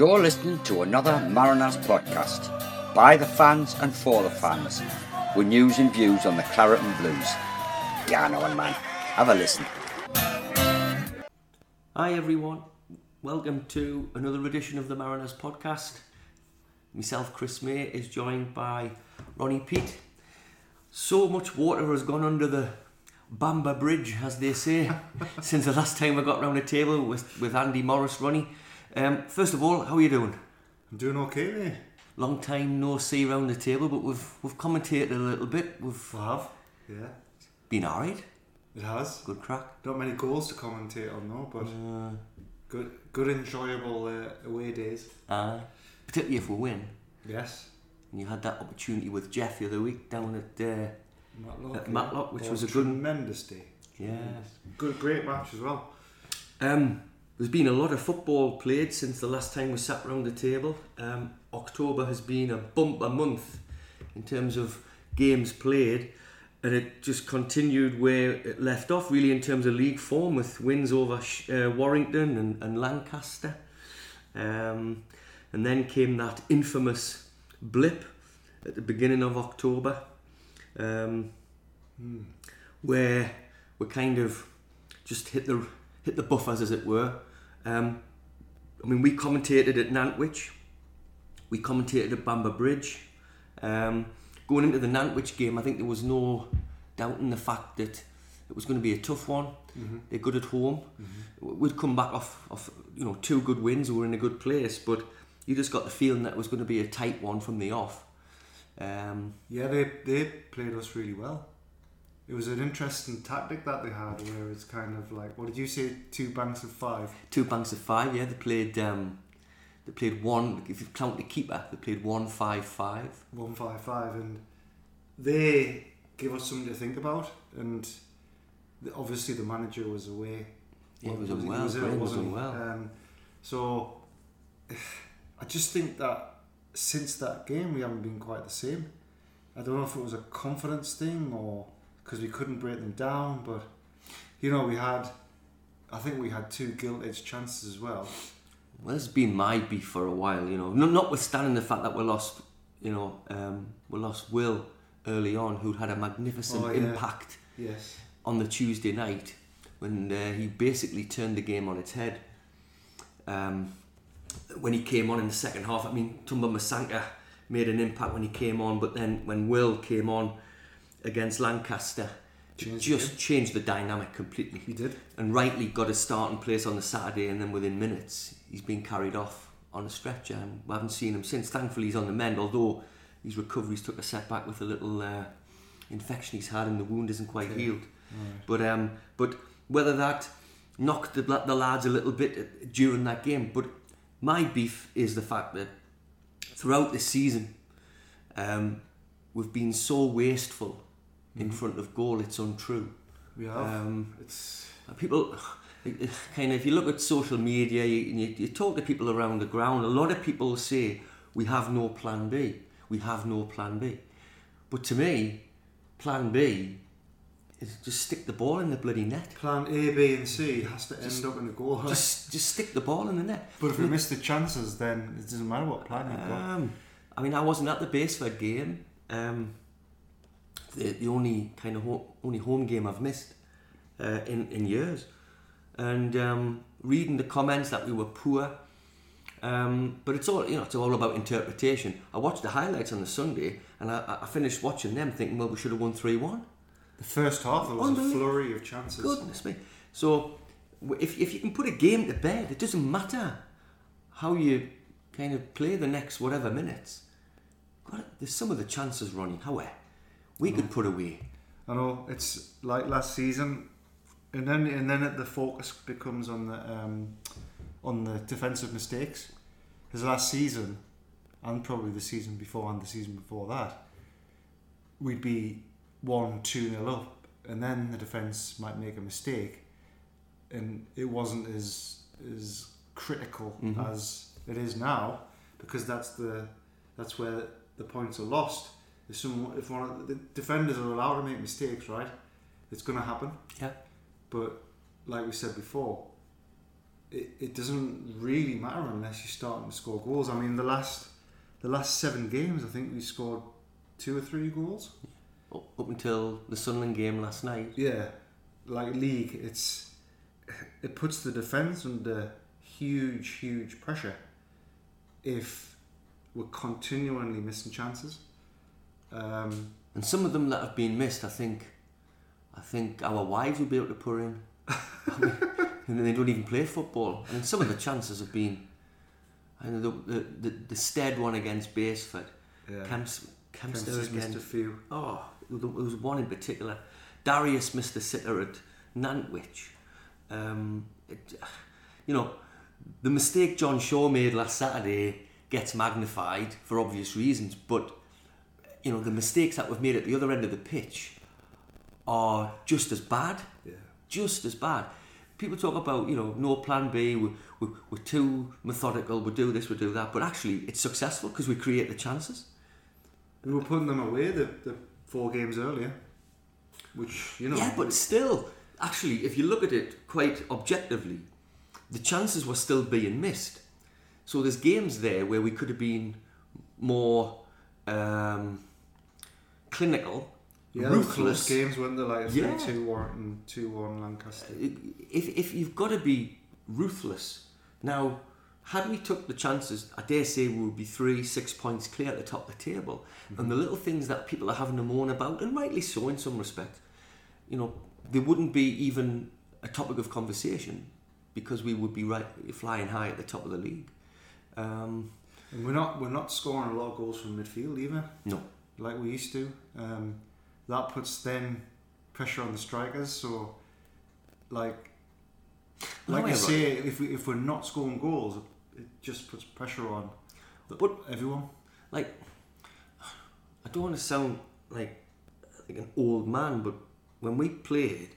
You're listening to another Mariners podcast by the fans and for the fans with news and views on the Claret and Blues. Yeah, no one, man. Have a listen. Hi everyone, welcome to another edition of the Mariners podcast. Myself, Chris May, is joined by Ronnie Pete. So much water has gone under the Bamber Bridge, as they say, since the last time I got round the table with, with Andy Morris, Ronnie. Um, first of all, how are you doing? I'm doing okay, mate. Long time no see round the table, but we've we've commentated a little bit. We've I have. Yeah, been alright. it has. Good crack. Not many goals to commentate on, though, but Uh, good, good, enjoyable uh, away days. uh, particularly if we win. Yes. And you had that opportunity with Jeff the other week down at uh, Matlock. At. Matlock, which Oh, was a good- tremendous day. yeah. Good, great match as well. Um, there's been a lot of football played since the last time we sat round the table. Um, October has been a bumper month in terms of games played, and it just continued where it left off, really, in terms of league form with wins over uh, Warrington and, and Lancaster. Um, and then came that infamous blip at the beginning of October, um, where we kind of just hit the hit the buffers, as it were. Um, I mean, we commentated at Nantwich, we commentated at Bamber Bridge. Um, going into the Nantwich game, I think there was no doubting the fact that it was going to be a tough one. They're good at home. We'd come back off, off, you know, two good wins. We were in a good place, but you just got the feeling that it was going to be a tight one from the off. Um, Yeah, they, they played us really well. It was an interesting tactic that they had where it's kind of like, what did you say, two banks of five? two banks of five. Yeah, they played. Um, they played one. If you count the keeper, they played one five five. one five five, and they gave us something to think about. And the, obviously, the manager was away. Yeah, was Well, unwell. ill, Graham was unwell. Um, so I just think that since that game, we haven't been quite the same. I don't know if it was a confidence thing or because we couldn't break them down, but you know, we had. I think we had two gilt edged chances as well. Well, this has been my beef for a while, you know. No- Notwithstanding the fact that we lost, you know, um, we lost Will early on, who'd had a magnificent Oh, yeah. impact Yes. on the Tuesday night when uh, he basically turned the game on its head. Um, when he came on in the second half, I mean, Tumba Masanka made an impact when he came on, but then when Will came on against Lancaster, Changed just changed the dynamic completely. He did. and rightly got a starting place on the Saturday, and then within minutes he's been carried off on a stretcher, and we haven't seen him since. Thankfully, he's on the mend, although his recoveries took a setback with a little uh, infection he's had, and the wound isn't quite healed. But um, but whether that knocked the, the lads a little bit during that game, but my beef is the fact that throughout the season, um, we've been so wasteful in front of goal. It's untrue. We have. Um, it's people kind of if you look at social media you, you, you talk to people around the ground a lot of people say we have no plan b we have no plan b but to me plan b is just stick the ball in the bloody net plan A, B, and C has to end up in the goal. just just stick the ball in the net But if we miss the chances, then it doesn't matter what plan you've got. um, I mean I wasn't at the base for a game um, the, the only kind of ho- only home game I've missed uh, in, in years and um, reading the comments that we were poor um, but it's all you know it's all about interpretation I watched the highlights on the Sunday and I, I finished watching them thinking well we should have won 3-1 The first half, there was a flurry of chances. Goodness me. So, if, if you can put a game to bed, it doesn't matter how you kind of play the next whatever minutes. God, there's some of the chances, Ronnie. However, we could put away. I know it's like last season, and then and then it, the focus becomes on the um, on the defensive mistakes. Because last season, and probably the season before and the season before that, we'd be one two nil up, and then the defense might make a mistake, and it wasn't as as critical Mhm. as it is now because that's the that's where the points are lost. If some if one of the defenders are allowed to make mistakes, right? It's going to happen. Yeah. But like we said before, it, it doesn't really matter unless you're starting to score goals. I mean, the last the last seven games, I think we scored two or three goals. Up up until the Sunderland game last night. Yeah, like league, it's it puts the defence under huge, huge pressure if we're continually missing chances. Um, And some of them that have been missed, I think, I think our wives will be able to pour in. And they don't even play football. I mean, some of the chances have been. I know the the, the, the Stead one against Basford, yeah, Camps, Kempster's missed a few. Oh, there was one in particular. Darius missed a sitter at Nantwich. Um, it, you know, the mistake John Shaw made last Saturday gets magnified for obvious reasons, but you know the mistakes that we've made at the other end of the pitch are just as bad, Yeah, just as bad. People talk about you know no plan B. We, we, we're too methodical. We do this, we do that, but actually it's successful because we create the chances. And we were putting them away the, the four games earlier, which you know. Yeah, but still, actually, if you look at it quite objectively, the chances were still being missed. So there's games there where we could have been more um, clinical, yeah, ruthless. games weren't they like Yeah. two Warrington, two one Lancaster. If, if you've got to be ruthless, now, had we took the chances, I dare say we would be three, six points clear at the top of the table. And the little things that people are having to moan about, and rightly so in some respect, you know, they wouldn't be even a topic of conversation because we would be right flying high at the top of the league. Um, And we're not we're not scoring a lot of goals from midfield either. no, like we used to. Um, that puts then pressure on the strikers. So, like, like I say, if we if we're not scoring goals, it just puts pressure on the, But- everyone. like I don't want to sound like like an old man, but when we played,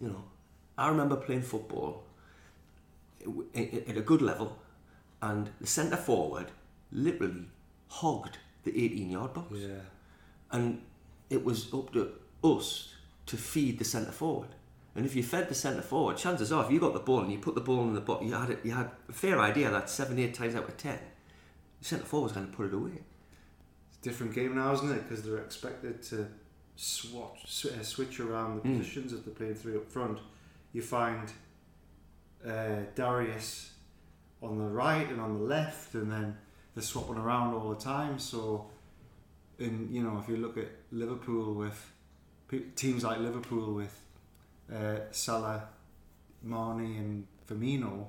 you know, I remember playing football at a good level, and the centre forward literally hogged the 18 yard box, Yeah, and it was up to us to feed the centre forward. And if you fed the centre forward, chances are, if you got the ball and you put the ball in the box, you had it, you had a fair idea that seven, eight times out of ten, the centre forward was going to put it away. it's a different game now, isn't it? Because they're expected to swatch, sw- uh, switch around the Mm. positions that they're playing through up front. You find uh, Darius on the right and on the left, and then they're swapping around all the time. So, in you know, if you look at Liverpool with teams like Liverpool with uh, Salah, Mané, and Firmino,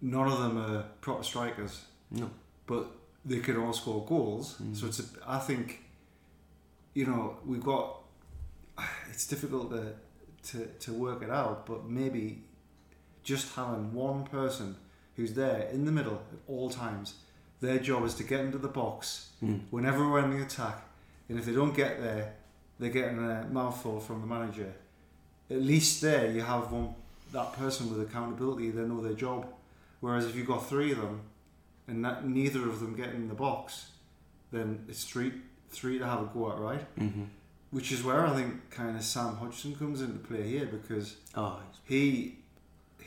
none of them are proper strikers, No. but they can all score goals. Mm. So it's a, I think, you know, we've got. It's difficult to, to to work it out, but maybe just having one person who's there in the middle at all times. Their job is to get into the box Mm. whenever we're in the attack, and if they don't get there, they're getting a mouthful from the manager. At least there you have one that person with accountability. They know their job. Whereas if you've got three of them, and that, neither of them get in the box, then it's three three to have a go at, right? Mm-hmm. Which is where I think kind of Sam Hodgson comes into play here because Oh, he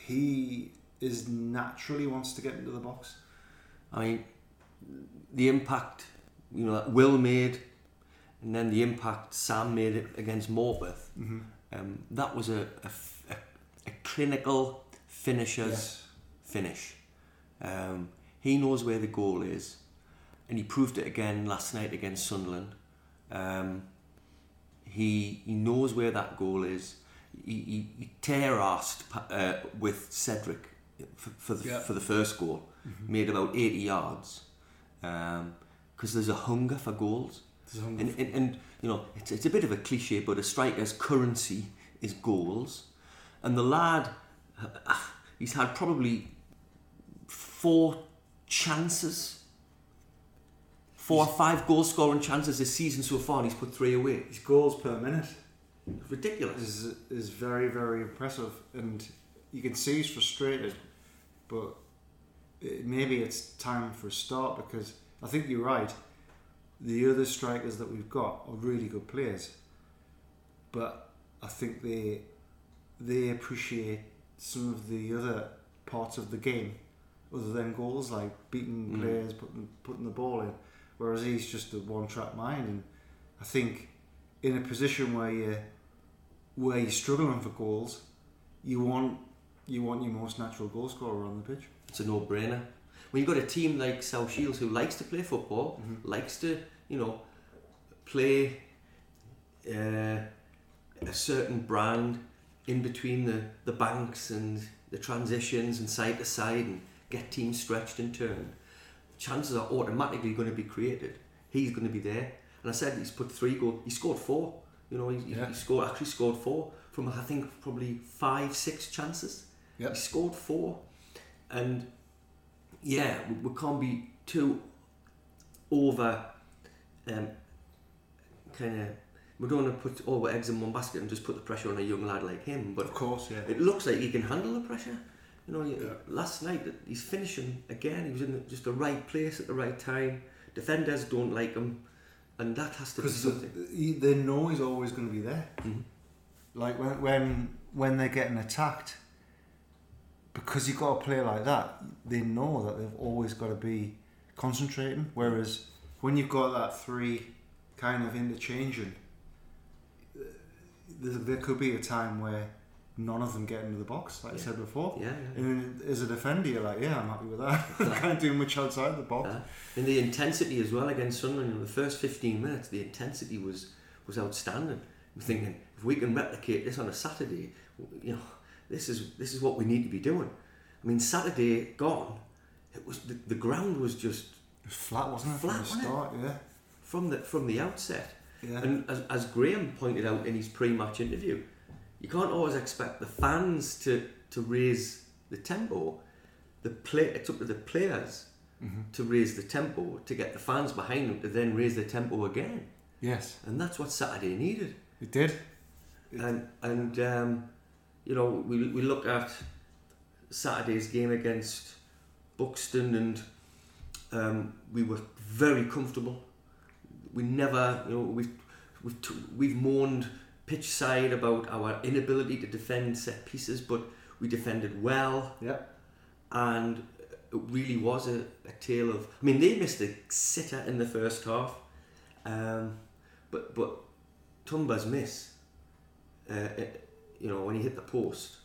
he is naturally wants to get into the box. I mean, the impact, you know, that Will made, and then the impact Sam made it against Morpeth. Mm-hmm. Um, that was a clinical finisher's finish. Um, he knows where the goal is, and he proved it again last night against Sunderland. Um, he he knows where that goal is. He, he, he tear-assed uh, with Cedric for, for the Yeah. for the first goal, made about eighty yards, because there's a hunger for goals. And, and, and you know, it's, it's a bit of a cliche, but a striker's currency is goals. And the lad, uh, he's had probably four chances, four or five goal scoring chances this season so far, and he's put three away. His goals per minute Ridiculous. is is very very impressive, and you can see he's frustrated, but maybe it's time for a start because I think you're right. The other strikers that we've got are really good players, but I think they they appreciate some of the other parts of the game other than goals, like beating Mm. players, putting putting the ball in. Whereas he's just a one track mind, and I think in a position where you where you're struggling for goals, you want you want your most natural goal scorer on the pitch. It's a no-brainer. When you've got a team like South Shields who likes to play football, likes to, you know, play uh, a certain brand in between the, the banks and the transitions and side to side and get teams stretched and turned, chances are automatically going to be created. He's going to be there. And I said he's put three goals. He scored four. You know, he, he- Yeah. he scored actually scored four from I think probably five, six chances. Yep. He scored four, and yeah, we, we can't be too over um, kind of. We don't want to put all our eggs in one basket and just put the pressure on a young lad like him. But Of course, yeah. it looks like he can handle the pressure. You know, Yeah. last night he's finishing again. He was in the, just the right place at the right time. Defenders don't like him, and that has to be something. they know he's always going to be there. Mhm. Like when when when they're getting attacked, because you've got to play like that, they know that they've always got to be concentrating. Whereas when you've got that three kind of interchanging, there, there could be a time where none of them get into the box, like I said before. Yeah, yeah. And as a defender, you're like, yeah, I'm happy with that. I can't do much outside the box. Uh, and the intensity as well against Sunderland in the first 15 minutes, the intensity was was outstanding. I'm thinking if we can replicate this on a Saturday, you know, this is this is what we need to be doing. I mean, Saturday gone, it was the, the ground was just It was flat, wasn't it? Flat, from the it? start, yeah. from the from the outset. Yeah. And as, as Graham pointed out in his pre-match interview, you can't always expect the fans to, to raise the tempo. The play it's up to the players Mhm. to raise the tempo to get the fans behind them to then raise the tempo again. Yes, And that's what Saturday needed. it did. It- And and um, you know we we look at Saturday's game against Buxton and um, we were very comfortable. We never you know we've we've we've moaned pitch side about our inability to defend set pieces, but we defended well Yeah. and it really was a, a tale of. I mean, they missed a sitter in the first half, um, but but Tumba's miss, uh, it, you know, when he hit the post.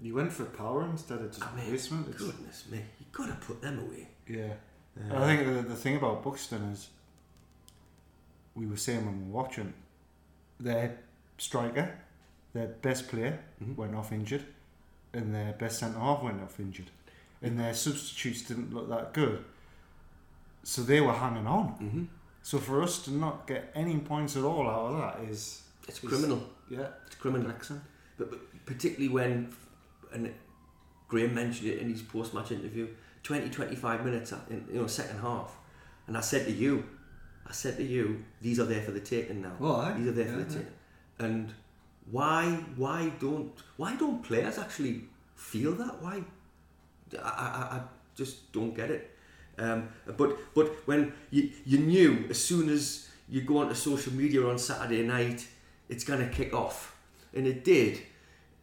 You went for power instead of just I mean, basement. It's, Goodness me, you got to put them away. yeah. Uh, I think the, the thing about Buxton is, we were saying when we were watching, their striker, their best player Mhm. went off injured, and their best centre half went off injured, and their substitutes didn't look that good. So they were hanging on. hmm So for us to not get any points at all out of that is It's It's- criminal. yeah, It's criminal. excellent. But, but particularly when, and Graham mentioned it in his post-match interview, 20, 25 minutes in you know second half, and I said to you, I said to you, these are there for the taking now. Aye. These are there for Yeah, the yeah. taking. And why why don't why don't players actually feel that? Why? I, I, I just don't get it. Um, but but when you you knew as soon as you go onto social media on Saturday night, it's gonna kick off, and it did.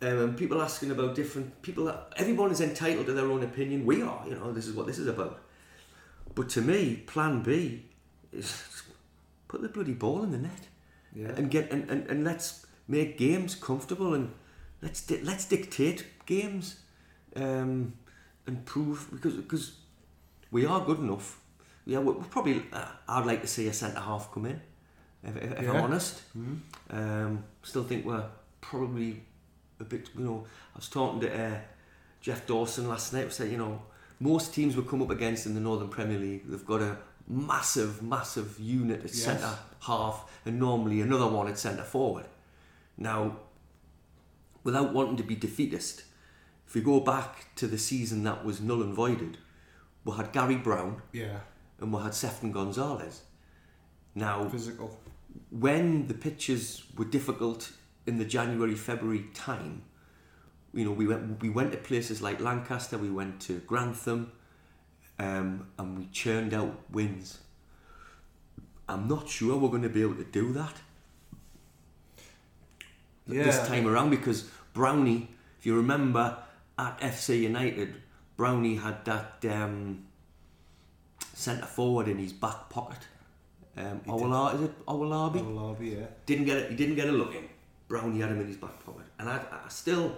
Um, and people asking about different people. Everyone is entitled to their own opinion. We are, you know, this is what this is about. But to me, Plan B is put the bloody ball in the net Yeah. and get and, and, and let's make games comfortable and let's di- let's dictate games um, and prove because because we are good enough. Yeah, we we're probably. Uh, I'd like to see a centre half come in. If, if, if I'm Yeah. honest, Mhm. um, still think we're probably a bit. You know, I was talking to uh, Jeff Dawson last night. We said you know most teams we come up against in the Northern Premier League, they've got a massive, massive unit at Yes. centre half, and normally another one at centre forward. Now, without wanting to be defeatist, if we go back to the season that was null and voided, we had Gary Brown Yeah. and we had Sefton Gonzalez. Now, Physical. when the pitches were difficult in the January February time, you know, we went we went to places like Lancaster, we went to Grantham, um, and we churned out wins. I'm not sure we're going to be able to do that this time around because Brownie, if you remember, at FC United, Brownie had that um, centre forward in his back pocket. Um, Owala, is it Owalabi? Lobby, yeah. Didn't get it. He didn't get a look in. Brownie had him in his back pocket, and I, I still,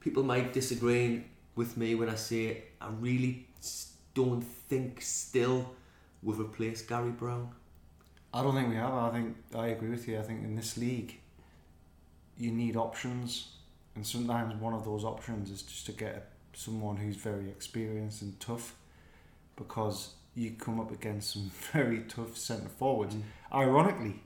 people might disagree with me when I say I really don't think still we've replaced Gary Brown. I don't think we have. I think I agree with you. I think in this league, you need options, and sometimes one of those options is just to get someone who's very experienced and tough, because you come up against some very tough centre forwards. Mm. Ironically,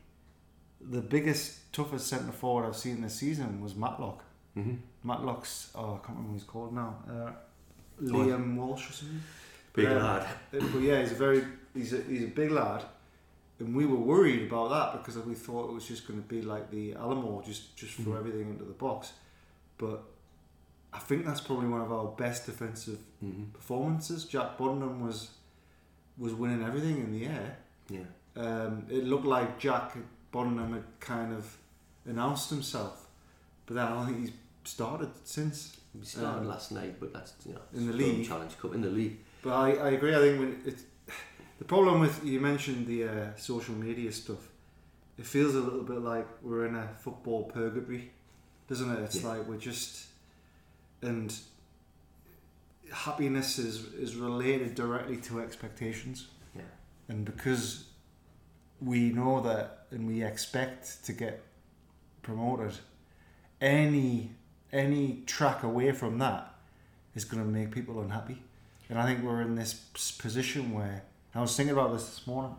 the biggest, toughest centre forward I've seen this season was Matlock. Mm-hmm. Matlock's oh I can't remember what he's called now. Uh, Oh, Liam Walsh or something. Big Yeah. lad. Uh, But yeah, he's a very he's a he's a big lad, and we were worried about that because we thought it was just going to be like the Alamo, just just throw Mhm. everything into the box. But I think that's probably one of our best defensive Mm-hmm. performances. Jack Bunham was was winning everything in the air. Yeah. Um, it looked like Jack Bunham had kind of announced himself, but then I don't think he's started since. We started Um, last night, but that's you know in the league. Challenge Cup in the league. But I, I agree. I think when it, the problem with you mentioned the uh, social media stuff, it feels a little bit like we're in a football purgatory, doesn't it? It's Yeah. like we're just and happiness is is related directly to expectations, Yeah. and because we know that and we expect to get promoted, any any track away from that is going to make people unhappy. And I think we're in this position where I was thinking about this this morning.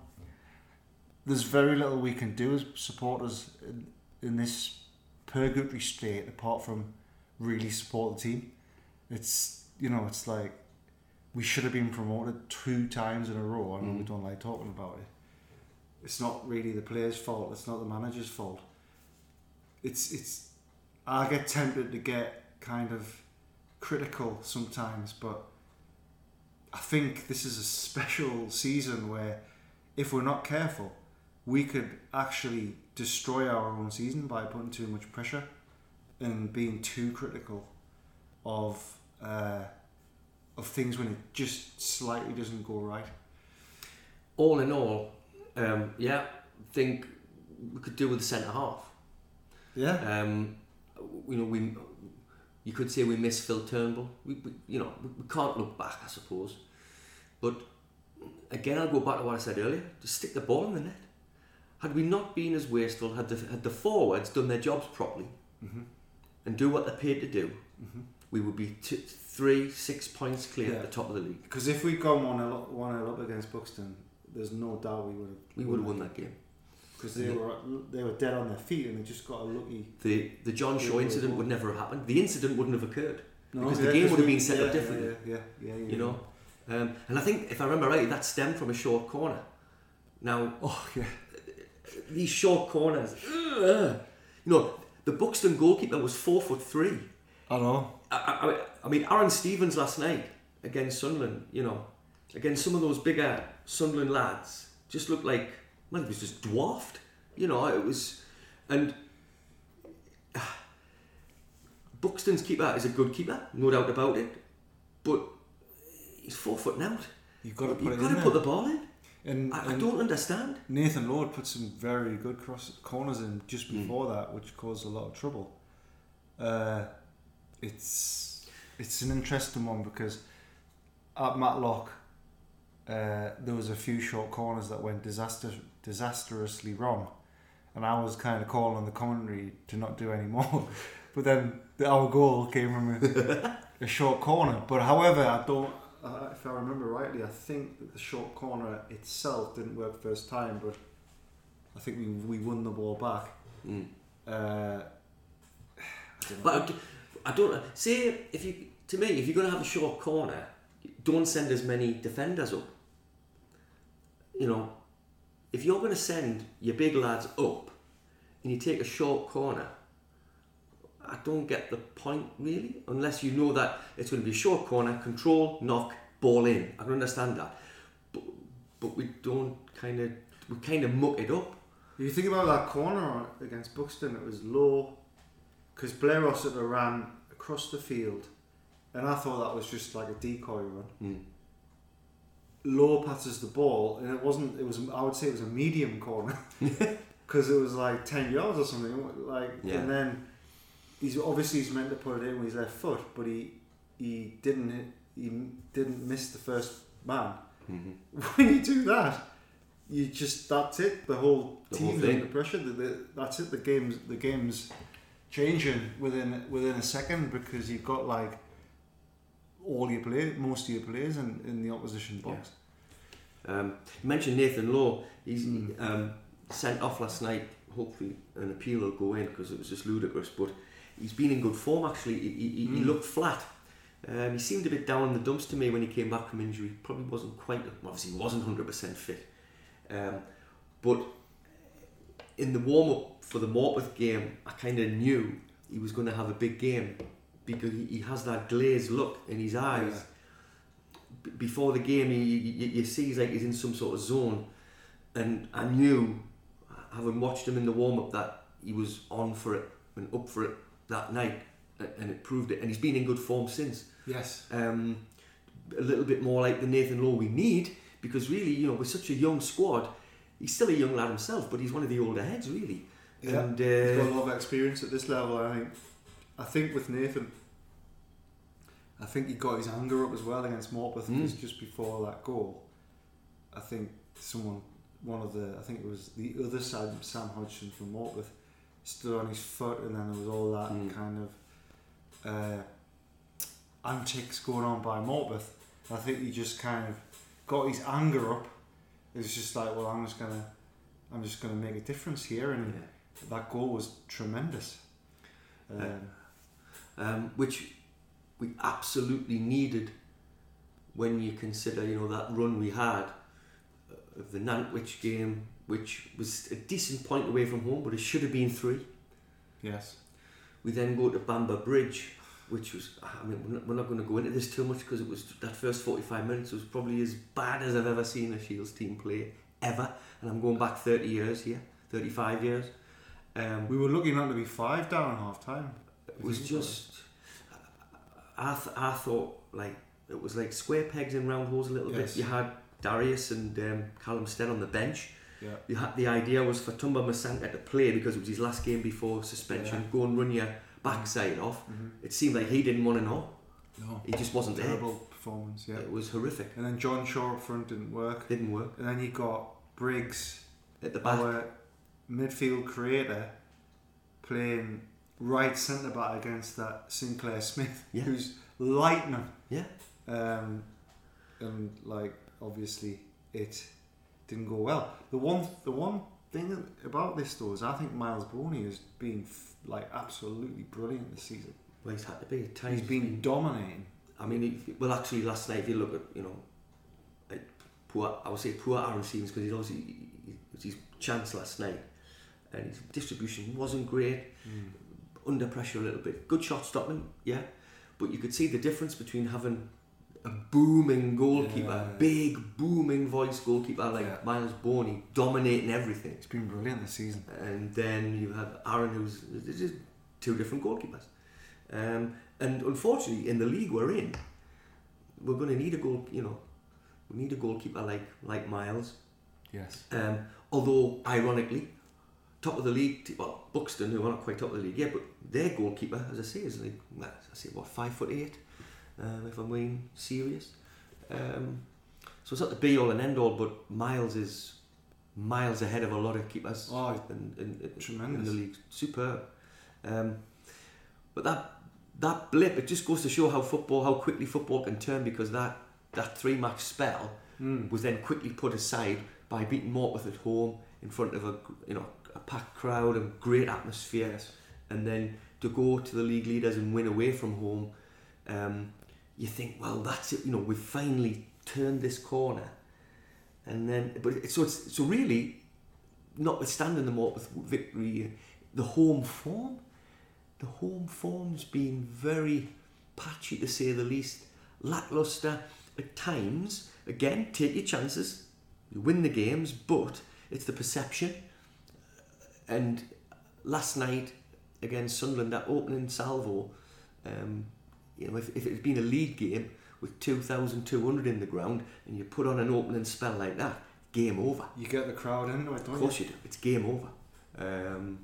There's very little we can do as supporters in, in this purgatory state apart from really support the team. It's you know it's like we should have been promoted two times in a row. I know we Mm. don't like talking about it. It's not really the players' fault. It's not the manager's fault. It's it's. I get tempted to get kind of critical sometimes, but I think this is a special season where if we're not careful, we could actually destroy our own season by putting too much pressure and being too critical of uh, of things when it just slightly doesn't go right. All in all, um, yeah, think we could do with the centre half. Yeah. Um, you know, we you could say we miss Phil Turnbull. We, we you know we, we can't look back, I suppose. But again, I'll go back to what I said earlier. Just stick the ball in the net. Had we not been as wasteful, had the had the forwards done their jobs properly hmm and do what they're paid to do, hmm we would be t- three, six points clear Yeah. at the top of the league. Because if we'd gone one one up against Buxton, there's no doubt we would have. We would have won that game. because they were they were dead on their feet and they just got a lucky. The the John Shaw incident would never have happened. The incident wouldn't have occurred. No, Because the game would have been set up yeah, differently. Yeah, yeah, yeah, yeah, You know, um, and I think if I remember right, that stemmed from a short corner. Now Oh yeah. these short corners, ugh, you know, the Buxton goalkeeper was four foot three. I know. I, I, I mean, Aaron Stevens last night against Sunderland, you know, against some of those bigger Sunderland lads, just looked like, well, he was just dwarfed. You know, it was, and ah, Buxton's keeper is a good keeper, no doubt about it, but he's four foot out. You've got to put You've got to put the ball in. and, I, I don't understand. Nathan Lord put some very good cross corners in just Mm. before that, which caused a lot of trouble. Uh, it's it's an interesting one because at Matlock uh, there was a few short corners that went disaster disastrously wrong, and I was kind of calling on the commentary to not do any more. but then the, our goal came from a, a short corner. But however, I don't. Uh, if I remember rightly, I think that the short corner itself didn't work first time, but I think we we won the ball back. Mm. Uh, I don't know. But I d- I don't say if you to me if you're going to have a short corner, don't send as many defenders up. You know, if you're going to send your big lads up and you take a short corner, I don't get the point really, unless you know that it's going to be a short corner, control, knock, ball in. I can understand that, but but we don't kind of we kind of muck it up. You think about that corner against Buxton, it was low because Blairos had ran across the field and I thought that was just like a decoy run. Mm. Low passes the ball, and it wasn't. It was. I would say it was a medium corner because it was like ten yards or something. Like, Yeah. and then he's obviously he's meant to put it in with his left foot, but he he didn't. He didn't miss the first man. Mm-hmm. When you do that, you just that's it. The whole The team's thing. under pressure. The, the, that's it. The game's the game's changing within within a second because you've got like all your play, most of your players in, in the opposition box. Um, you mentioned Nathan Law. He's Mm. um, sent off last night. Hopefully, an appeal will go in because it was just ludicrous. But he's been in good form actually. He, he, he Mm. looked flat. Um, he seemed a bit down in the dumps to me when he came back from injury. Probably wasn't quite. Obviously, he wasn't hundred percent fit. Um, but in the warm up for the Morpeth game, I kind of knew he was going to have a big game because he, he has that glazed look in his eyes. B- before the game, you, you, you see he's like he's in some sort of zone, and I knew, having watched him in the warm up, that he was on for it and up for it that night, and it proved it. And he's been in good form since. Yes. Um, a little bit more like the Nathan Law we need because really, you know, with such a young squad, he's still a young lad himself, but he's one of the older heads, really. Yeah. And He's got a uh, lot of experience at this level. I think. I think with Nathan, I think he got his anger up as well against Morpeth Mm. just before that goal, I think someone, one of the, I think it was the other side, Sam Hodgson from Morpeth, stood on his foot, and then there was all that Mm. kind of uh, antics going on by Morpeth. I think he just kind of got his anger up. It was just like, well, I'm just gonna, I'm just gonna make a difference here, and yeah. that goal was tremendous. Um, um, which we absolutely needed when you consider, you know, that run we had of the Nantwich game, which was a decent point away from home, but it should have been three. yes. We then go to Bamber Bridge, which was, I mean, we're not, we're not going to go into this too much because it was that first 45 minutes was probably as bad as I've ever seen a Shields team play, ever. And I'm going back 30 years here, 35 years. Um, We were lucky not to be five down at half time. It was just, I, th- I thought, like, it was like square pegs in round holes a little Yes. bit. You had Darius and um, Callum Stead on the bench. Yeah. You had the idea was for Tumba Masanka to play because it was his last game before suspension. Yeah. Go and run your backside off. Mm-hmm. It seemed like he didn't want to know. No. He just wasn't there. Terrible performance, yeah. It was horrific. And then John Shaw up front didn't work. Didn't work And then you got Briggs, at the back. our midfield creator, playing right centre back against that Sinclair Smith, Yeah. who's lightning. Yeah. Um, and like obviously it didn't go well. The one, the one thing about this though is I think Miles Boney has been f- like absolutely brilliant this season. Well, he's had to be. He's been dominating. I mean, he, well, actually, last night if you look at you know, like poor. I would say poor Aaron Stevens because he's obviously it was his chance last night, and his distribution wasn't great. Under pressure a little bit. Good shot stopping, yeah, but you could see the difference between having a booming goalkeeper, Yeah. big booming voice goalkeeper like Yeah. Miles Boney dominating everything. It's been brilliant this season. and then you have Aaron, who's just two different goalkeepers. Um, and unfortunately, in the league we're in, we're going to need a goal. You know, we need a goalkeeper like like Miles. Yes. Um, although, ironically, top of the league, well, Buxton, who are not quite top of the league yet, but their goalkeeper, as I say, is like well, I say what five foot eight, um, if I'm being serious. Um, so it's not the be all and end all, but Miles is miles ahead of a lot of keepers Oh, in, in, in, Tremendous. in the league. Superb. Um, but that that blip, it just goes to show how football, how quickly football can turn because that, that three match spell Mm. was then quickly put aside by beating Morpeth at home in front of a you know a packed crowd and great atmosphere, and then to go to the league leaders and win away from home, um, you think, well, that's it. You know, we've finally turned this corner, and then but it, so it's so really, notwithstanding the Morpeth victory, the home form, the home form's been very patchy to say the least, lackluster at times. Again, take your chances, you win the games, but it's the perception. And last night against Sunderland, that opening salvo, um, You know, if, if it had been a league game with 2,200 in the ground and you put on an opening spell like that, game over. You get the crowd into it, don't you? Of course you do. It's game over. Um,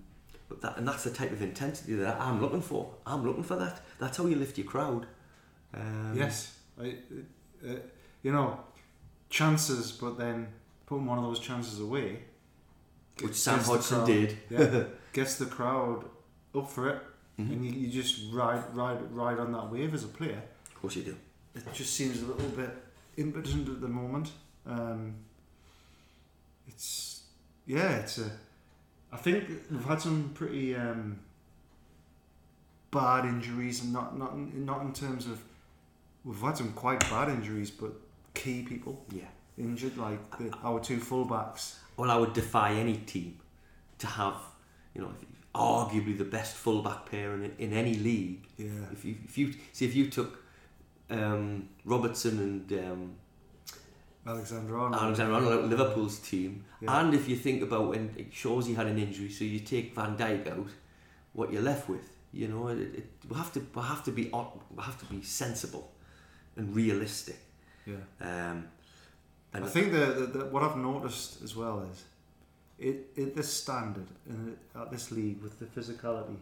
but that and that's the type of intensity that I'm looking for. I'm looking for that. That's how you lift your crowd. Um, Yes, I, uh, you know, chances, but then putting one of those chances away, Which Sam Hodgson did. Yeah, gets the crowd up for it, Mhm. and you, you just ride, ride, ride on that wave as a player. Of course you do. It just seems a little bit impotent at the moment. Um, it's yeah, it's a. I think we've had some pretty um, bad injuries, and not not in- not in terms of we've had some quite bad injuries, but key people Yeah. injured, like the, our two fullbacks. Well, I would defy any team to have, you know, arguably the best fullback pair in, in any league. Yeah, If you, if you see, if you took um, Robertson and um, Alexander Arnold. Alexander Arnold Liverpool's team, Yeah. and if you think about when Shawsey had an injury, so you take Van Dijk out, what you're left with, you know, it, it, we have to we have to be we have to be sensible and realistic. Yeah. Um, and I think that the, the, what I've noticed as well is it, it this standard in, at this league with the physicality.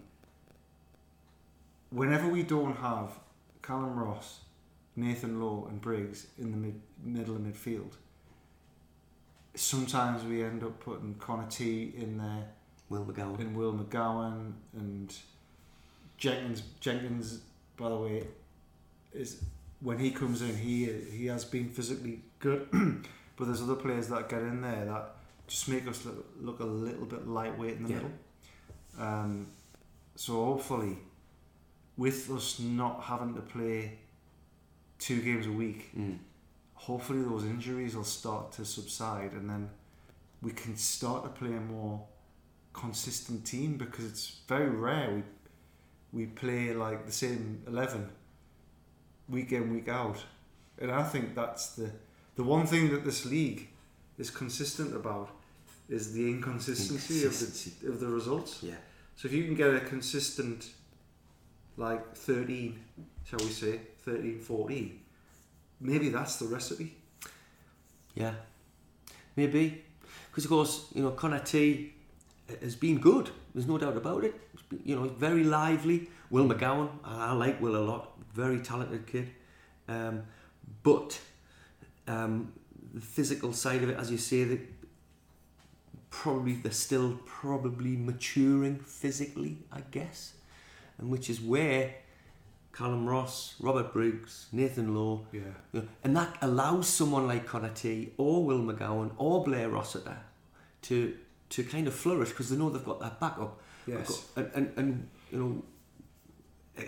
Whenever we don't have Callum Ross, Nathan Lowe, and Briggs in the mid, middle of midfield, sometimes we end up putting Connor T in there Will McGowan. and Will McGowan and Jenkins. Jenkins, by the way, is when he comes in, he he has been physically good, but there's other players that get in there that just make us look, look a little bit lightweight in the Yeah. middle. Um, so hopefully, with us not having to play two games a week, Mm. hopefully those injuries will start to subside and then we can start to play a more consistent team because it's very rare we we play like the same 11 week in week out and I think that's the the one thing that this league is consistent about is the inconsistency, Inconsistency. of the of the results Yeah. so if you can get a consistent like 13 shall we say 13 14 maybe that's the recipe Yeah, maybe because of course you know Connor T has been good. There's no doubt about it. Been, you know, very lively. Will McGowan, I, I like Will a lot. Very talented kid, um, but um, the physical side of it, as you say, that probably they're still probably maturing physically, I guess, and which is where Callum Ross, Robert Briggs, Nathan Lowe, yeah you know, and that allows someone like Connor T or Will McGowan or Blair Rossiter to to kind of flourish because they know they've got that backup. yes Got- And, and, and you know, eh,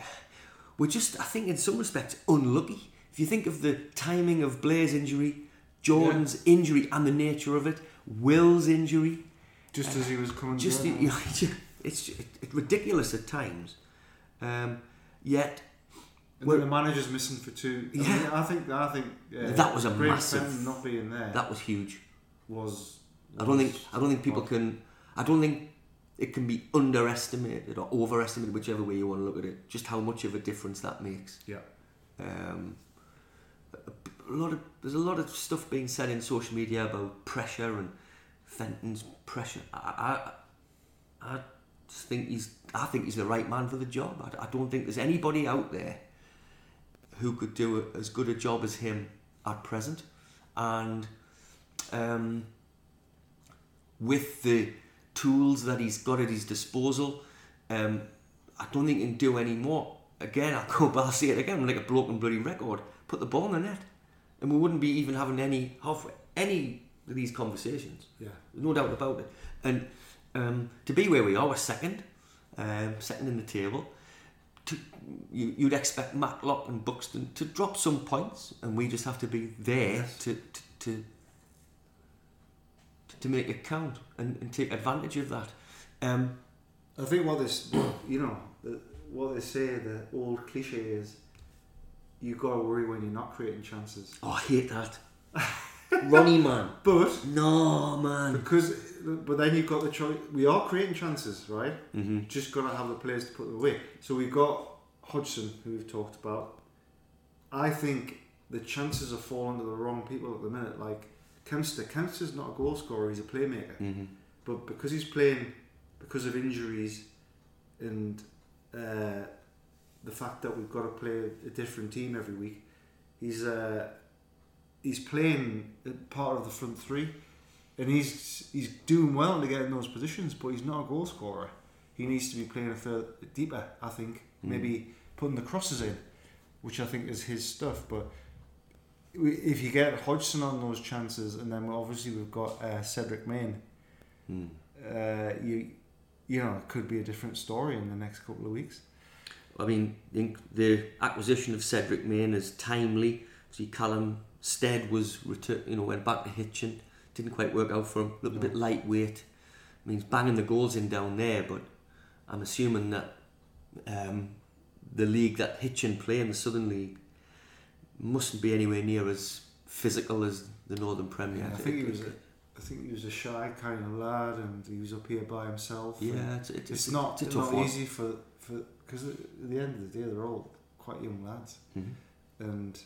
we're just, I think, in some respects, unlucky. If you think of the timing of Blair's injury, Jordan's injury, and the nature of it, Will's injury, just as he was coming just down. you know, it's, it's ridiculous at times. Um, yet Well- the manager's missing for two. I, Yeah. mean, I think I think yeah, That was a massive- not being there that was huge. was. I don't think I don't think people was- can. I don't think it can be underestimated or overestimated, whichever way you want to look at it. Just how much of a difference that makes. Yeah. Um, a lot of there's a lot of stuff being said in social media about pressure and Fenton's pressure. I I, I think he's I think he's the right man for the job. I, I don't think there's anybody out there who could do a, as good a job as him at present, and um, with the tools that he's got at his disposal, um, I don't think he can do any more. Again, I'll go back, I'll say it again, I'm like a broken bloody record. Put the ball in the net, and we wouldn't be even having any half any of these conversations. Yeah. No doubt about it. And um, to be where we are, we're second, um, second in the table. To, you, you'd expect Matlock and Buxton to drop some points, and we just have to be there Yes. to, to, to to make it count and, and take advantage of that. Um, I think what this, you know, the, what they say, the old cliche is, you got to worry when you're not creating chances. oh, I hate that. Ronnie, man. But No, man. because, but then you've got the choice. We are creating chances, right? Mm-hmm. Just got to have the players to put them away. So we've got Hodgson, who we've talked about, I think the chances are falling to the wrong people at the minute. Like Kempster, Kempster's not a goal scorer; he's a playmaker. Mm-hmm. But because he's playing because of injuries and uh, the fact that we've got to play a different team every week, he's uh, he's playing part of the front three, and he's he's doing well to get in those positions. But he's not a goal scorer. He needs to be playing a further deeper. I think Mm. maybe putting the crosses in, which I think is his stuff. But if you get Hodgson on those chances, and then obviously we've got uh, Cedric Main Mm. uh, you you know it could be a different story in the next couple of weeks. I mean, think the acquisition of Cedric Main is timely. See, Callum Stead was return, you know, went back to Hitchin. Didn't quite work out for him. Looked a bit lightweight. I mean, he's banging the goals in down there, but I'm assuming that um, the league that Hitchin play in the Southern League mustn't be anywhere near as physical as the Northern Premier. Yeah, I think he was a, I think he was a shy kind of lad, and he was up here by himself. Yeah, it's, it's, it's, not it's a it's not one. easy for for because at the end of the day they're all quite young lads, Mhm. and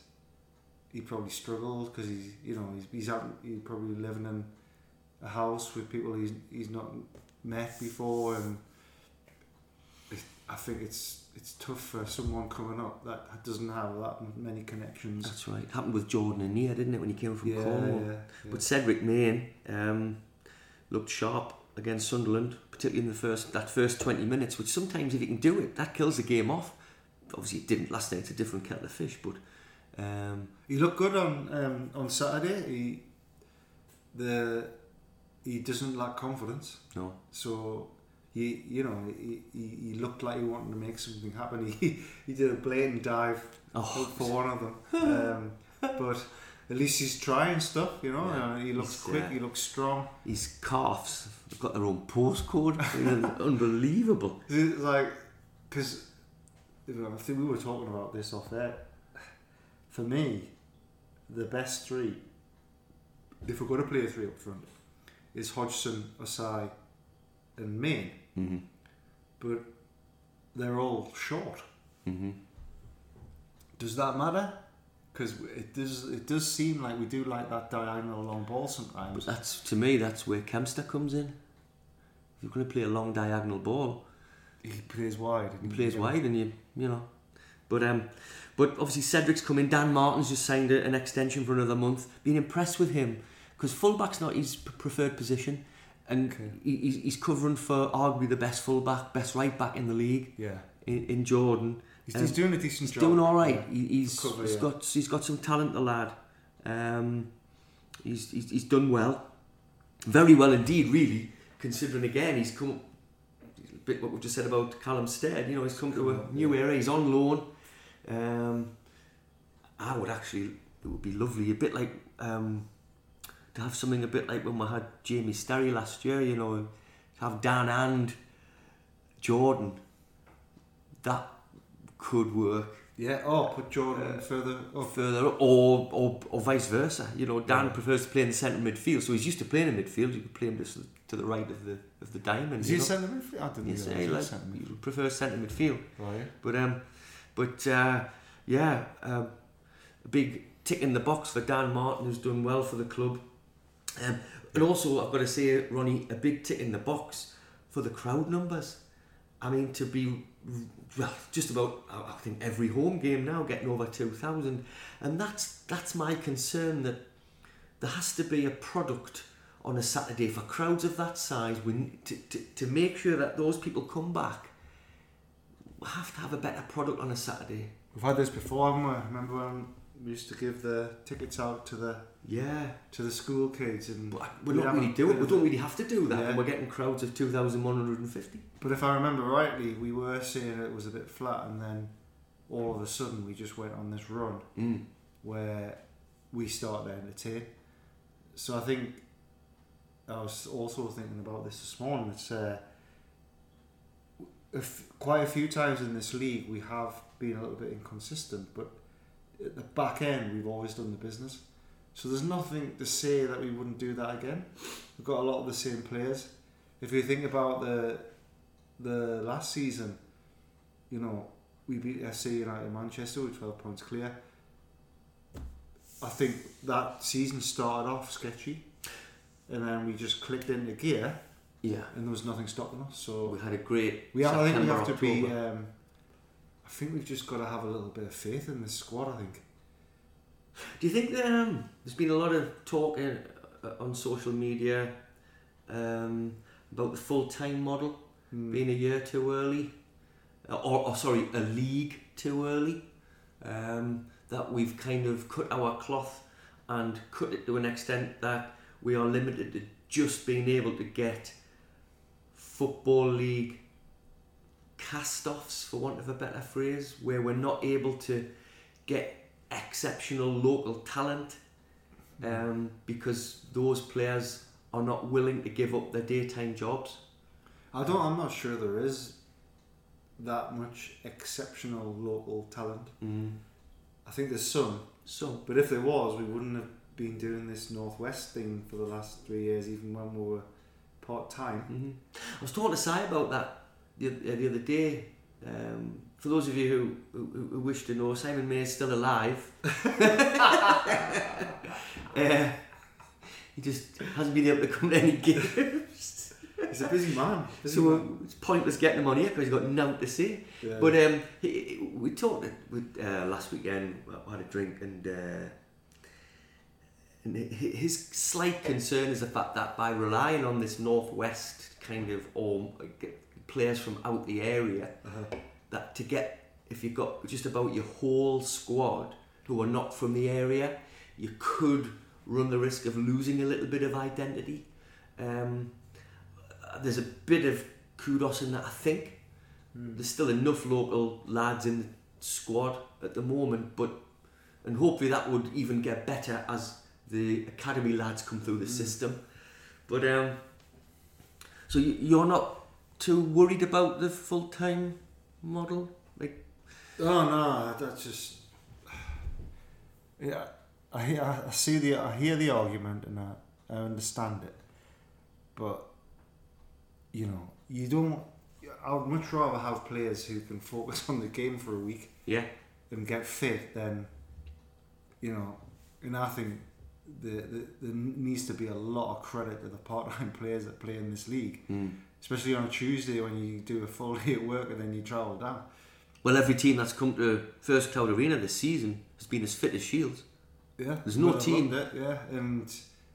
he probably struggled because he's you know he's he's, out, he's probably living in a house with people he's he's not met before, and it, I think it's it's tough for someone coming up that doesn't have that many connections. That's right. It Happened with Jordan and Nia, didn't it, when he came from yeah, Cornwall? yeah, yeah. But Cedric Main um, looked sharp against Sunderland, particularly in the first that first 20 minutes, which sometimes if you can do it, that kills the game off. Obviously it didn't last night, it's a different kettle of fish, but um, He looked good on um, on Saturday. He the he doesn't lack confidence. no. So he you know he, he, he looked like he wanted to make something happen. He he did a blatant dive Oh, for one of them. Um, but at least he's trying stuff, you know. Yeah, and he looks he's, quick. uh, he looks strong. These calves have got their own postcode. Unbelievable. It's like because I think we were talking about this off there. For me, the best three, if we're going to play a three up front, is Hodgson, Osai, and Main. hmm But they're all short. hmm Does that matter? Because it does. It does seem like we do like that diagonal long ball But sometimes. that's to me, that's where Kempster comes in. If you're going to play a long diagonal ball, He plays wide. He plays wide, and you you know, but um, but obviously Cedric's coming. Dan Martin's just signed a, an extension for another month. Been impressed with him because fullback's not his preferred position, and Okay. he, he's, he's covering for arguably the best fullback, best right back in the league Yeah, in, in Jordan. He's, Um, he's doing a decent He's job. doing all right. Yeah. He, he's, Cover, he's yeah. got he's got some talent, the lad. Um, he's, he's he's done well, very well indeed. Really, considering again he's come. A bit what we just said about Callum Stead. You know, he's come to a new era. He's on loan. Um, I would actually. It would be lovely. A bit like um, to have something a bit like when we had Jamie Sterry last year. You know, to have Dan and Jordan. That could work Yeah. Oh, put Jordan Uh, further up. further up, or, or or vice versa. You know, Dan Yeah. prefers to play in the centre midfield, so he's used to playing in midfield. You could play him just to the right of the of the diamond. Is he know? centre midfield? I didn't Yes, he he like, centre midfield. he prefers centre midfield. Right. But um, but uh, yeah, um, a big tick in the box for Dan Martin, who's done well for the club. Um, and also, I've got to say, Ronnie, a big tick in the box for the crowd numbers. I mean, to be well, just about I I think every home game now getting over two thousand, and that's that's my concern that there has to be a product on a Saturday for crowds of that size. We to, to, to make sure that those people come back. We have to have a better product on a Saturday. We've had this before, haven't we? Remember when we used to give the tickets out to the Yeah, to the school kids and but we're not really doing. We don't really have to do that, Yeah. and we're getting crowds of two thousand one hundred and fifty. But if I remember rightly, we were saying it was a bit flat, and then all of a sudden we just went on this run Mm. where we started to entertain. So I think I was also thinking about this this morning. It's uh, if quite a few times in this league we have been a little bit inconsistent, but at the back end we've always done the business. So there's nothing to say that we wouldn't do that again. We've got a lot of the same players. If you think about the the last season, you know, we beat FC United Manchester with 12 points clear. I think that season started off sketchy, and then we just clicked into gear, Yeah. and there was nothing stopping us. So We had a great we have, I think we have to be. Um, I think we've just got to have a little bit of faith in this squad. I think. Do you think that, um, there's been a lot of talk in, uh, on social media um, about the full time model Mm. being a year too early, Uh, or, or sorry, a league too early? Um, that we've kind of cut our cloth and cut it to an extent that we are limited to just being able to get football league cast offs, for want of a better phrase, where we're not able to get exceptional local talent um, because those players are not willing to give up their daytime jobs. I don't. I'm not sure there is that much exceptional local talent. Mm. I think there's some, So, but if there was, we wouldn't have been doing this northwest thing for the last three years, even when we were part time. mhm. I was talking to Si about that the, uh, the other day. Um, for those of you who, who, who wish to know, Simon May is still alive. uh, he just hasn't been able to come to any games. He's a busy man. Busy So man. it's pointless getting him on here because he's got nothing to say. Yeah. But um, he, he- we talked with uh, last weekend. I had a drink, and uh, and his slight concern is the fact that by relying on this northwest kind of or players from out the area, Uh-huh. that to get if you've got just about your whole squad who are not from the area, you could run the risk of losing a little bit of identity. Um, there's a bit of kudos in that, I think. Hmm. There's still enough local lads in the squad at the moment, but and hopefully that would even get better as the academy lads come through the Mm. system. But um, so you, you're not too worried about the full time model, like Oh no, that's just. Yeah, I hear, I see the, I hear the argument and I, I understand it, but you know, you don't. I would much rather have players who can focus on the game for a week yeah, and get fit than, you know, and I think the, the, there needs to be a lot of credit to the part-time players that play in this league, mm. especially on a Tuesday when you do a full day at work and then you travel down. Well, every team that's come to First Cloud Arena this season has been as fit as Shields. Yeah, There's no team. It, yeah, and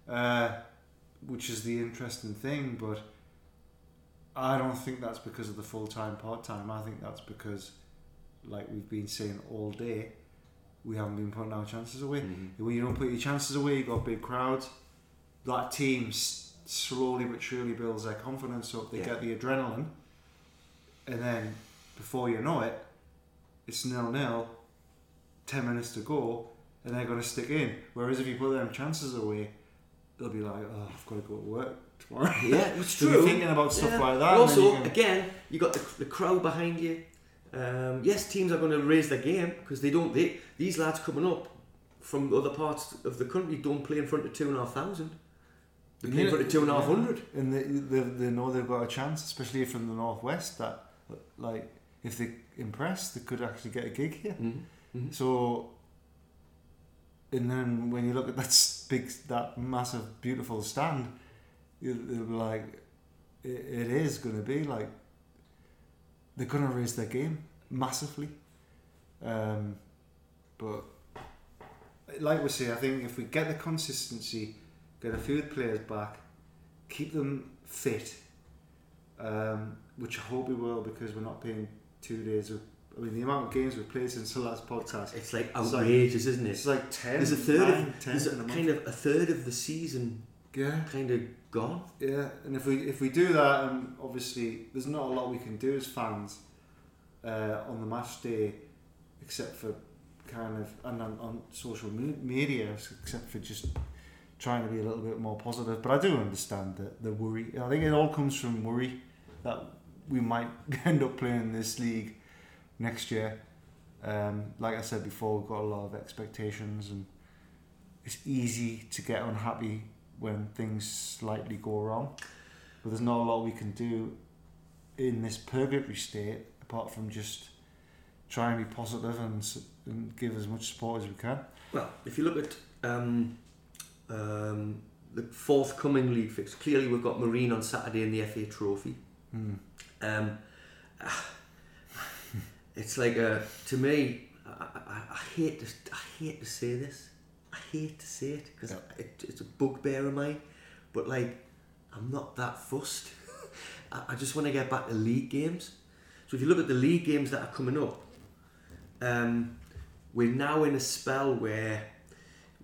uh, which is the interesting thing, but I don't think that's because of the full time part time. I think that's because, like we've been saying all day, we haven't been putting our chances away. Mhm. When you don't put your chances away, you got big crowds. That team s- slowly but surely builds their confidence up. They Yeah. get the adrenaline, and then before you know it, it's nil nil. Ten minutes to go, and they're going to stick in. Whereas if you put them chances away, they'll be like, "Oh, I've got to go to work tomorrow." Yeah, it's So true. you're thinking about stuff Yeah. like that. also, you can- again, you got the, the crowd behind you. Um, yes, teams are going to raise their game because they don't. They, these lads coming up from other parts of the country don't play in front of two and a half thousand. They play in front of two and a half hundred. and they, they, they know they've got a chance, especially from the northwest. That like if they impress, they could actually get a gig here. Mhm. So, and then when you look at that big, that massive, beautiful stand, you'll be like, it, it is going to be like they're going to raise their game massively. Um, but like we say, I think if we get the consistency, get a few of the players back, keep them fit, um, which I hope we will because we're not playing two days of. I mean, the amount of games we've played since the last podcast, It's like It's like- isn't it? it's like 10, There's a third nine, of 10 there's a kind of a third of the season Yeah, kind of gone. yeah, and if we if we do that, um, obviously there's not a lot we can do as fans uh, on the match day, except for kind of and on, on social me- media, except for just trying to be a little bit more positive. But I do understand the the worry. I think it all comes from worry that we might end up playing this league next year. Um, like I said before, we've got a lot of expectations, and it's easy to get unhappy when things slightly go wrong. But there's not a lot we can do in this purgatory state apart from just try and be positive and, and give as much support as we can. Well, if you look at um, um, the forthcoming league fix, clearly we've got Marine on Saturday in the FA Trophy. Mm. Um, it's like a, to me, I, I, I hate to, I hate to say this. I hate to say it because Yeah. it, it's a bugbear of mine. But like, I'm not that fussed. I, I just want to get back to league games. So if you look at the league games that are coming up, um, we're now in a spell where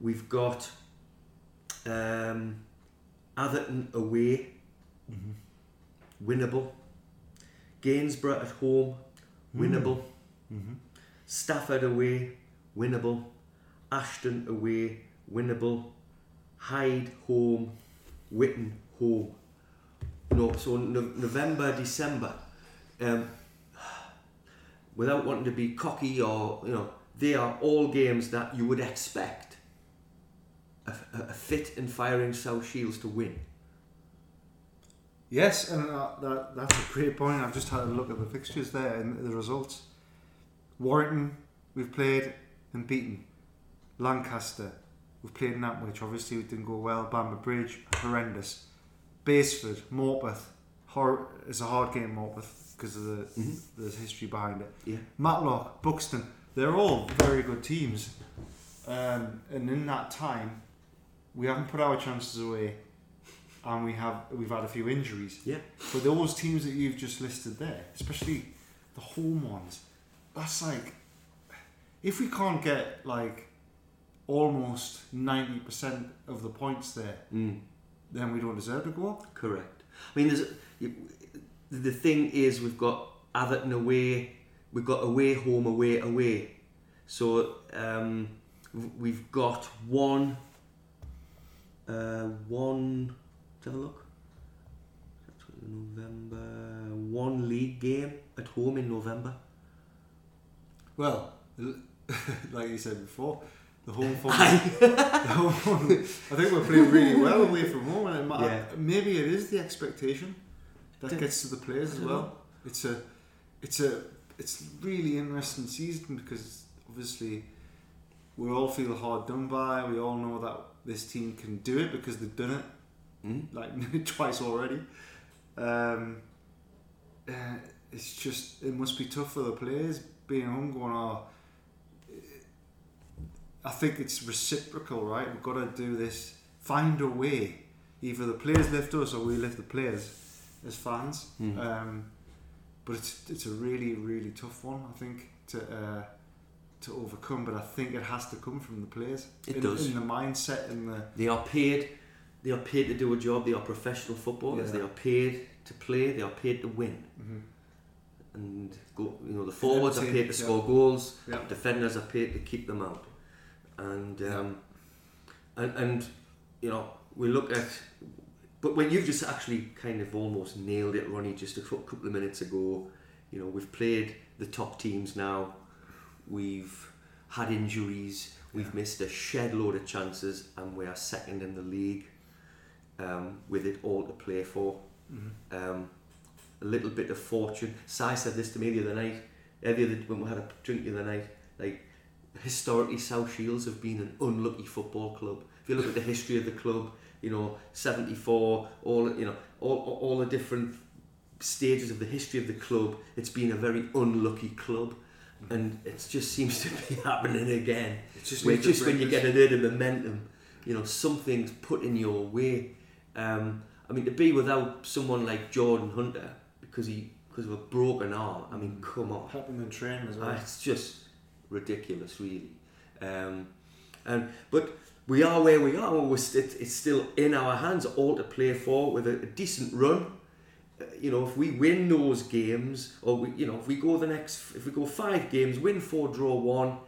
we've got um, Atherton away, winnable. Gainsborough at home, winnable. Mm-hmm. Stafford away, winnable. Ashton away, winnable. Hyde home, Witton home. No, so no, November, December. Um, without wanting to be cocky or you know, they are all games that you would expect a, a, a fit and firing South Shields to win. Yes, and uh, that, that's a great point. I've just had a look at the fixtures there and the results. Warrington, we've played and beaten. Lancaster, we've played in that, which obviously didn't go well. Bamber Bridge, horrendous. Basford, Morpeth, hor- it's a hard game, Morpeth, because of the, Mhm. the history behind it. Yeah. Matlock, Buxton, they're all very good teams. Um, and in that time, we haven't put our chances away, and we have we've had a few injuries. Yeah. But those teams that you've just listed there, especially the home ones, that's like if we can't get like almost ninety percent of the points there, Mm. then we don't deserve to go up. Correct. I mean, there's the thing is we've got Atherton away, we've got away, home, away, away. So um, we've got one, uh, one. Have a look. November one league game at home in November. Well, like you said before, the home form. the home form I think we're playing really well away from home, and it might, Yeah. maybe it is the expectation that Don't- gets to the players as well. know. It's a, it's a, it's really interesting season because obviously we all feel hard done by. We all know that this team can do it because they've done it Mm? like twice already. Um, uh, it's just it must be tough for the players being home going. Oh, I think it's reciprocal, right? We've got to do this. Find a way. Either the players lift us or we lift the players as fans. Mm. Um, but it's it's a really really tough one. I think to uh, to overcome. But I think it has to come from the players. It in, does. in the mindset and the They are paid. They are paid to do a job. They are professional footballers. Yeah. They are paid to play. They are paid to win. Mhm. and go, you know the forwards are paid to yeah. score goals, Yeah. defenders are paid to keep them out, and um, and and you know we look at, but when you've just actually kind of almost nailed it, Ronnie, just a couple of minutes ago, you know we've played the top teams now, we've had injuries, we've missed a shed load of chances, and we are second in the league, um, with it all to play for. Mhm. um, a little bit of fortune. Si said this to me the other night, the other, when we had a drink the other night, like, historically South Shields have been an unlucky football club. If you look at the history of the club, you know, 74, all, you know, all, all the different stages of the history of the club, it's been a very unlucky club. And it just seems to be happening again. It's just Where just when you get a bit of momentum, you know, something's put in your way. Um, I mean, to be without someone like Jordan Hunter because he because of a broken arm. I mean, come on, helping them train as well. Ah, it's just ridiculous, really. Um, and but we are where we are. We're st- it's still in our hands, all to play for with a, a decent run. Uh, You know, if we win those games, or we, you know, if we go the next, if we go five games, win four, draw one,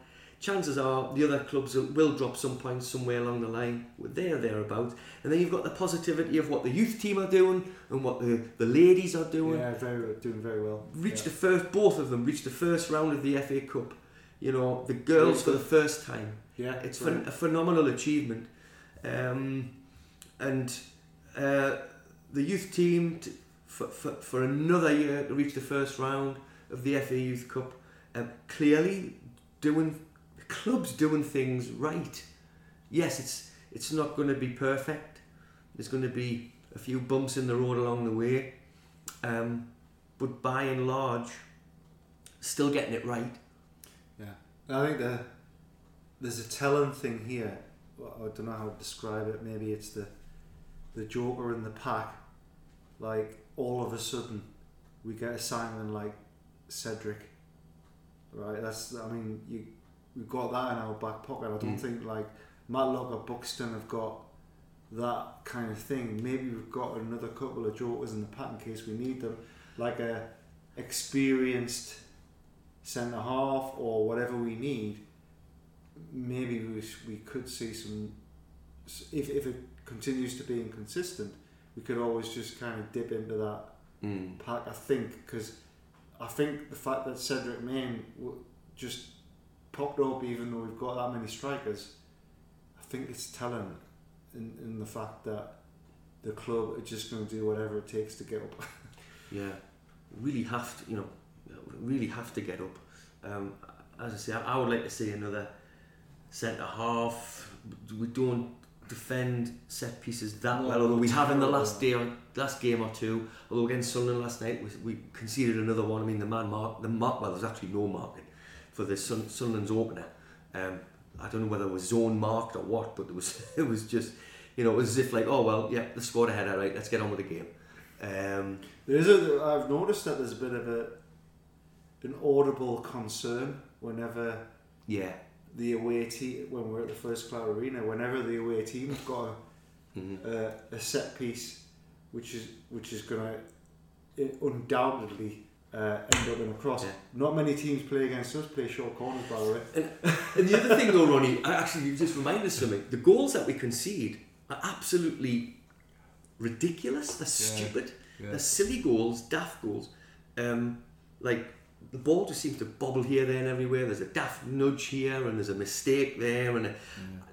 chances are the other clubs will, will drop some points somewhere along the line. There, thereabouts. And then you've got the positivity of what the youth team are doing and what the, the ladies are doing yeah, very doing very well. reached yeah. the first, both of them reached the first round of the FA Cup. You know, the girls for the first time. yeah, It's right. phen- a phenomenal achievement. Um, and uh, the youth team, t- for, for, for another year to reach the first round of the FA Youth Cup, Um, clearly, doing the clubs doing things right. Yes, it's it's not going to be perfect. There's going to be a few bumps in the road along the way, um, but by and large, still getting it right. I think the, there's a telling thing here. I don't know how to describe it. Maybe it's the the Joker in the pack. Like all of a sudden, we get a signing like Cedric. Right. That's. I mean, you we've got that in our back pocket. I don't Mm. think like Matlock or Buxton have got that kind of thing. Maybe we've got another couple of jokers in the pack in case we need them, like a experienced centre half or whatever we need. Maybe we, we could see some. If, if it continues to be inconsistent, we could always just kind of dip into that Mm. pack. I think because I think the fact that Cedric Main just popped up, even though we've got that many strikers, I think it's telling in, in the fact that the club are just going to do whatever it takes to get up. Yeah, really have to, you know, really have to get up. Um, as I say, I, I would like to see another centre half. We don't defend set pieces that No, well, although we have in the last day, or, last game or two. Although against Sunderland last night, we, we conceded another one. I mean, the man mark, the mark. Well, there's actually no marking for the Sun, Sunderland's opener. Um, I don't know whether it was zone marked or what, but it was it was just, you know, it was as if like, oh well, yeah, the scored ahead, all right, let's get on with the game. Um, There is a. I've noticed that there's a bit of a an audible concern whenever yeah. the away team, when we're at the First Cloud Arena, whenever the away team have got a, a, a set piece, which is which is going to undoubtedly uh, end up in a cross. Yeah. Not many teams play against us play short corners, by the way. And the other thing, though, Ronnie, I actually you just reminded us something. The goals that we concede are absolutely ridiculous. They're stupid. They're silly goals, daft goals. Um, like the ball just seems to bobble here, there, and everywhere. There's a daft nudge here, and there's a mistake there, and a,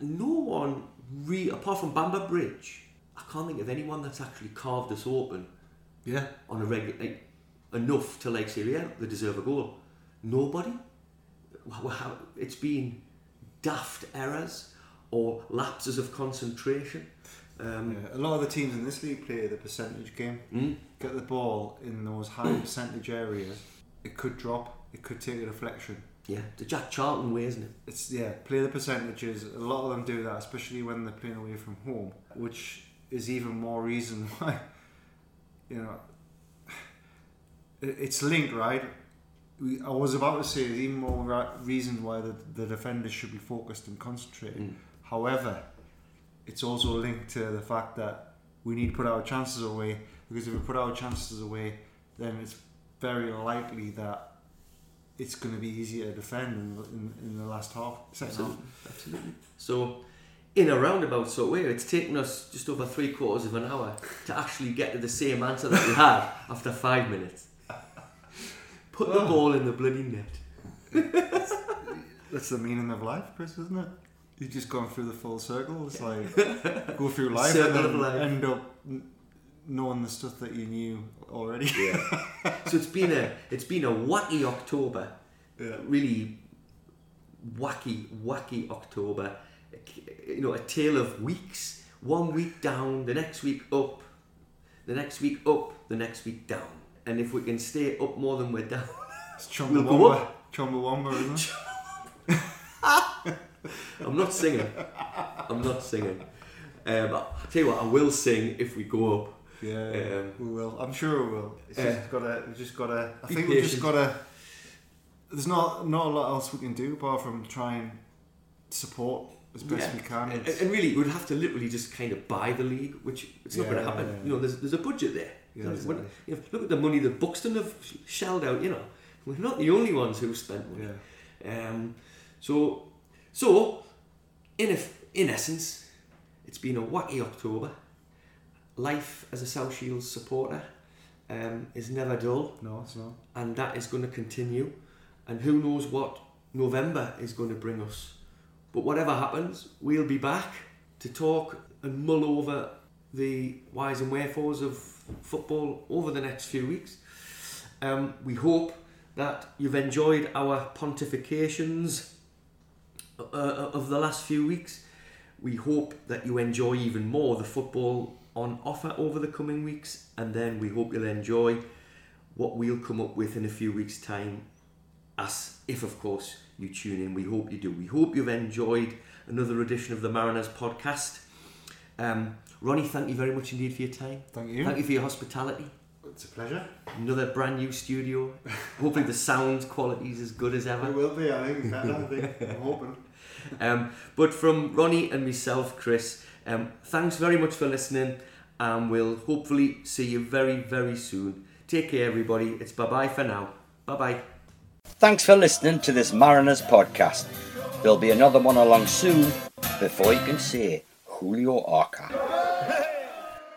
no one, re- apart from Bamber Bridge, I can't think of anyone that's actually carved us open Yeah. on a regular like, enough to like say yeah they deserve a goal nobody it's been daft errors or lapses of concentration um, Yeah. A lot of the teams in this league play the percentage game. mm, Get the ball in those high percentage areas. It could drop. It could take a deflection. yeah the Jack Charlton way isn't it It's yeah, play the percentages. A lot of them do that, especially when they're playing away from home, which is even more reason why. You know, it's linked, right? We, I was about to say there's even more ra- reason why the, the defenders should be focused and concentrating. Mm. However, it's also linked to the fact that we need to put our chances away because if we put our chances away, then it's very likely that it's going to be easier to defend in, in, in the last half, second half. absolutely, so in a roundabout sort of way it's taken us just over three quarters of an hour to actually get to the same answer that we had after five minutes put the Oh. ball in the bloody net That's the meaning of life, Chris, isn't it? You've just gone through the full circle. It's like go through life Circle and then life. end up knowing the stuff that you knew already. Yeah. so it's been a it's been a wacky October. Yeah. Really wacky, wacky October. You know, a tale of weeks. One week down, the next week up, the next week up, the next week down. And if we can stay up more than we're down, It's We'll go Chumbawamba. Chumbawamba, isn't it? I'm not singing. I'm not singing. Um, I'll tell you what, I will sing if we go up. Yeah, yeah, Um, we will. I'm sure we will. It's uh, just gotta. We just gotta. I think we've just gotta. There's not not a lot else we can do apart from try and support as best Yeah. we can. And, and really, we'd have to literally just kind of buy the league, which it's not going to happen. yeah, yeah. You know, there's, there's a budget there. Yeah, when- you know, look at the money that Buxton have shelled out. You know, we're not the only ones who've spent money. yeah. Um, so, so in a, in essence, it's been a wacky October. Life as a South Shields supporter um, is never dull, No, it's not. and that is going to continue. And who knows what November is going to bring us. But whatever happens, we'll be back to talk and mull over the whys and wherefores of football over the next few weeks. Um, we hope that you've enjoyed our pontifications uh, of the last few weeks. We hope that you enjoy even more the football on offer over the coming weeks, and then we hope you'll enjoy what we'll come up with in a few weeks' time, as if, of course, you tune in. We hope you do. We hope you've enjoyed another edition of the Mariners podcast. Um, Ronnie, thank you very much indeed for your time. Thank you. Thank you for your hospitality. It's a pleasure. Another brand new studio. Hopefully the sound quality is as good as ever. It will be, I think. I think. I'm hoping. Um, but from Ronnie and myself, Chris, um, thanks very much for listening, and we'll hopefully see you very, very soon. Take care, everybody. It's bye bye for now. Bye bye. Thanks for listening to this Mariners podcast. There'll be another one along soon before you can say Julio Arca.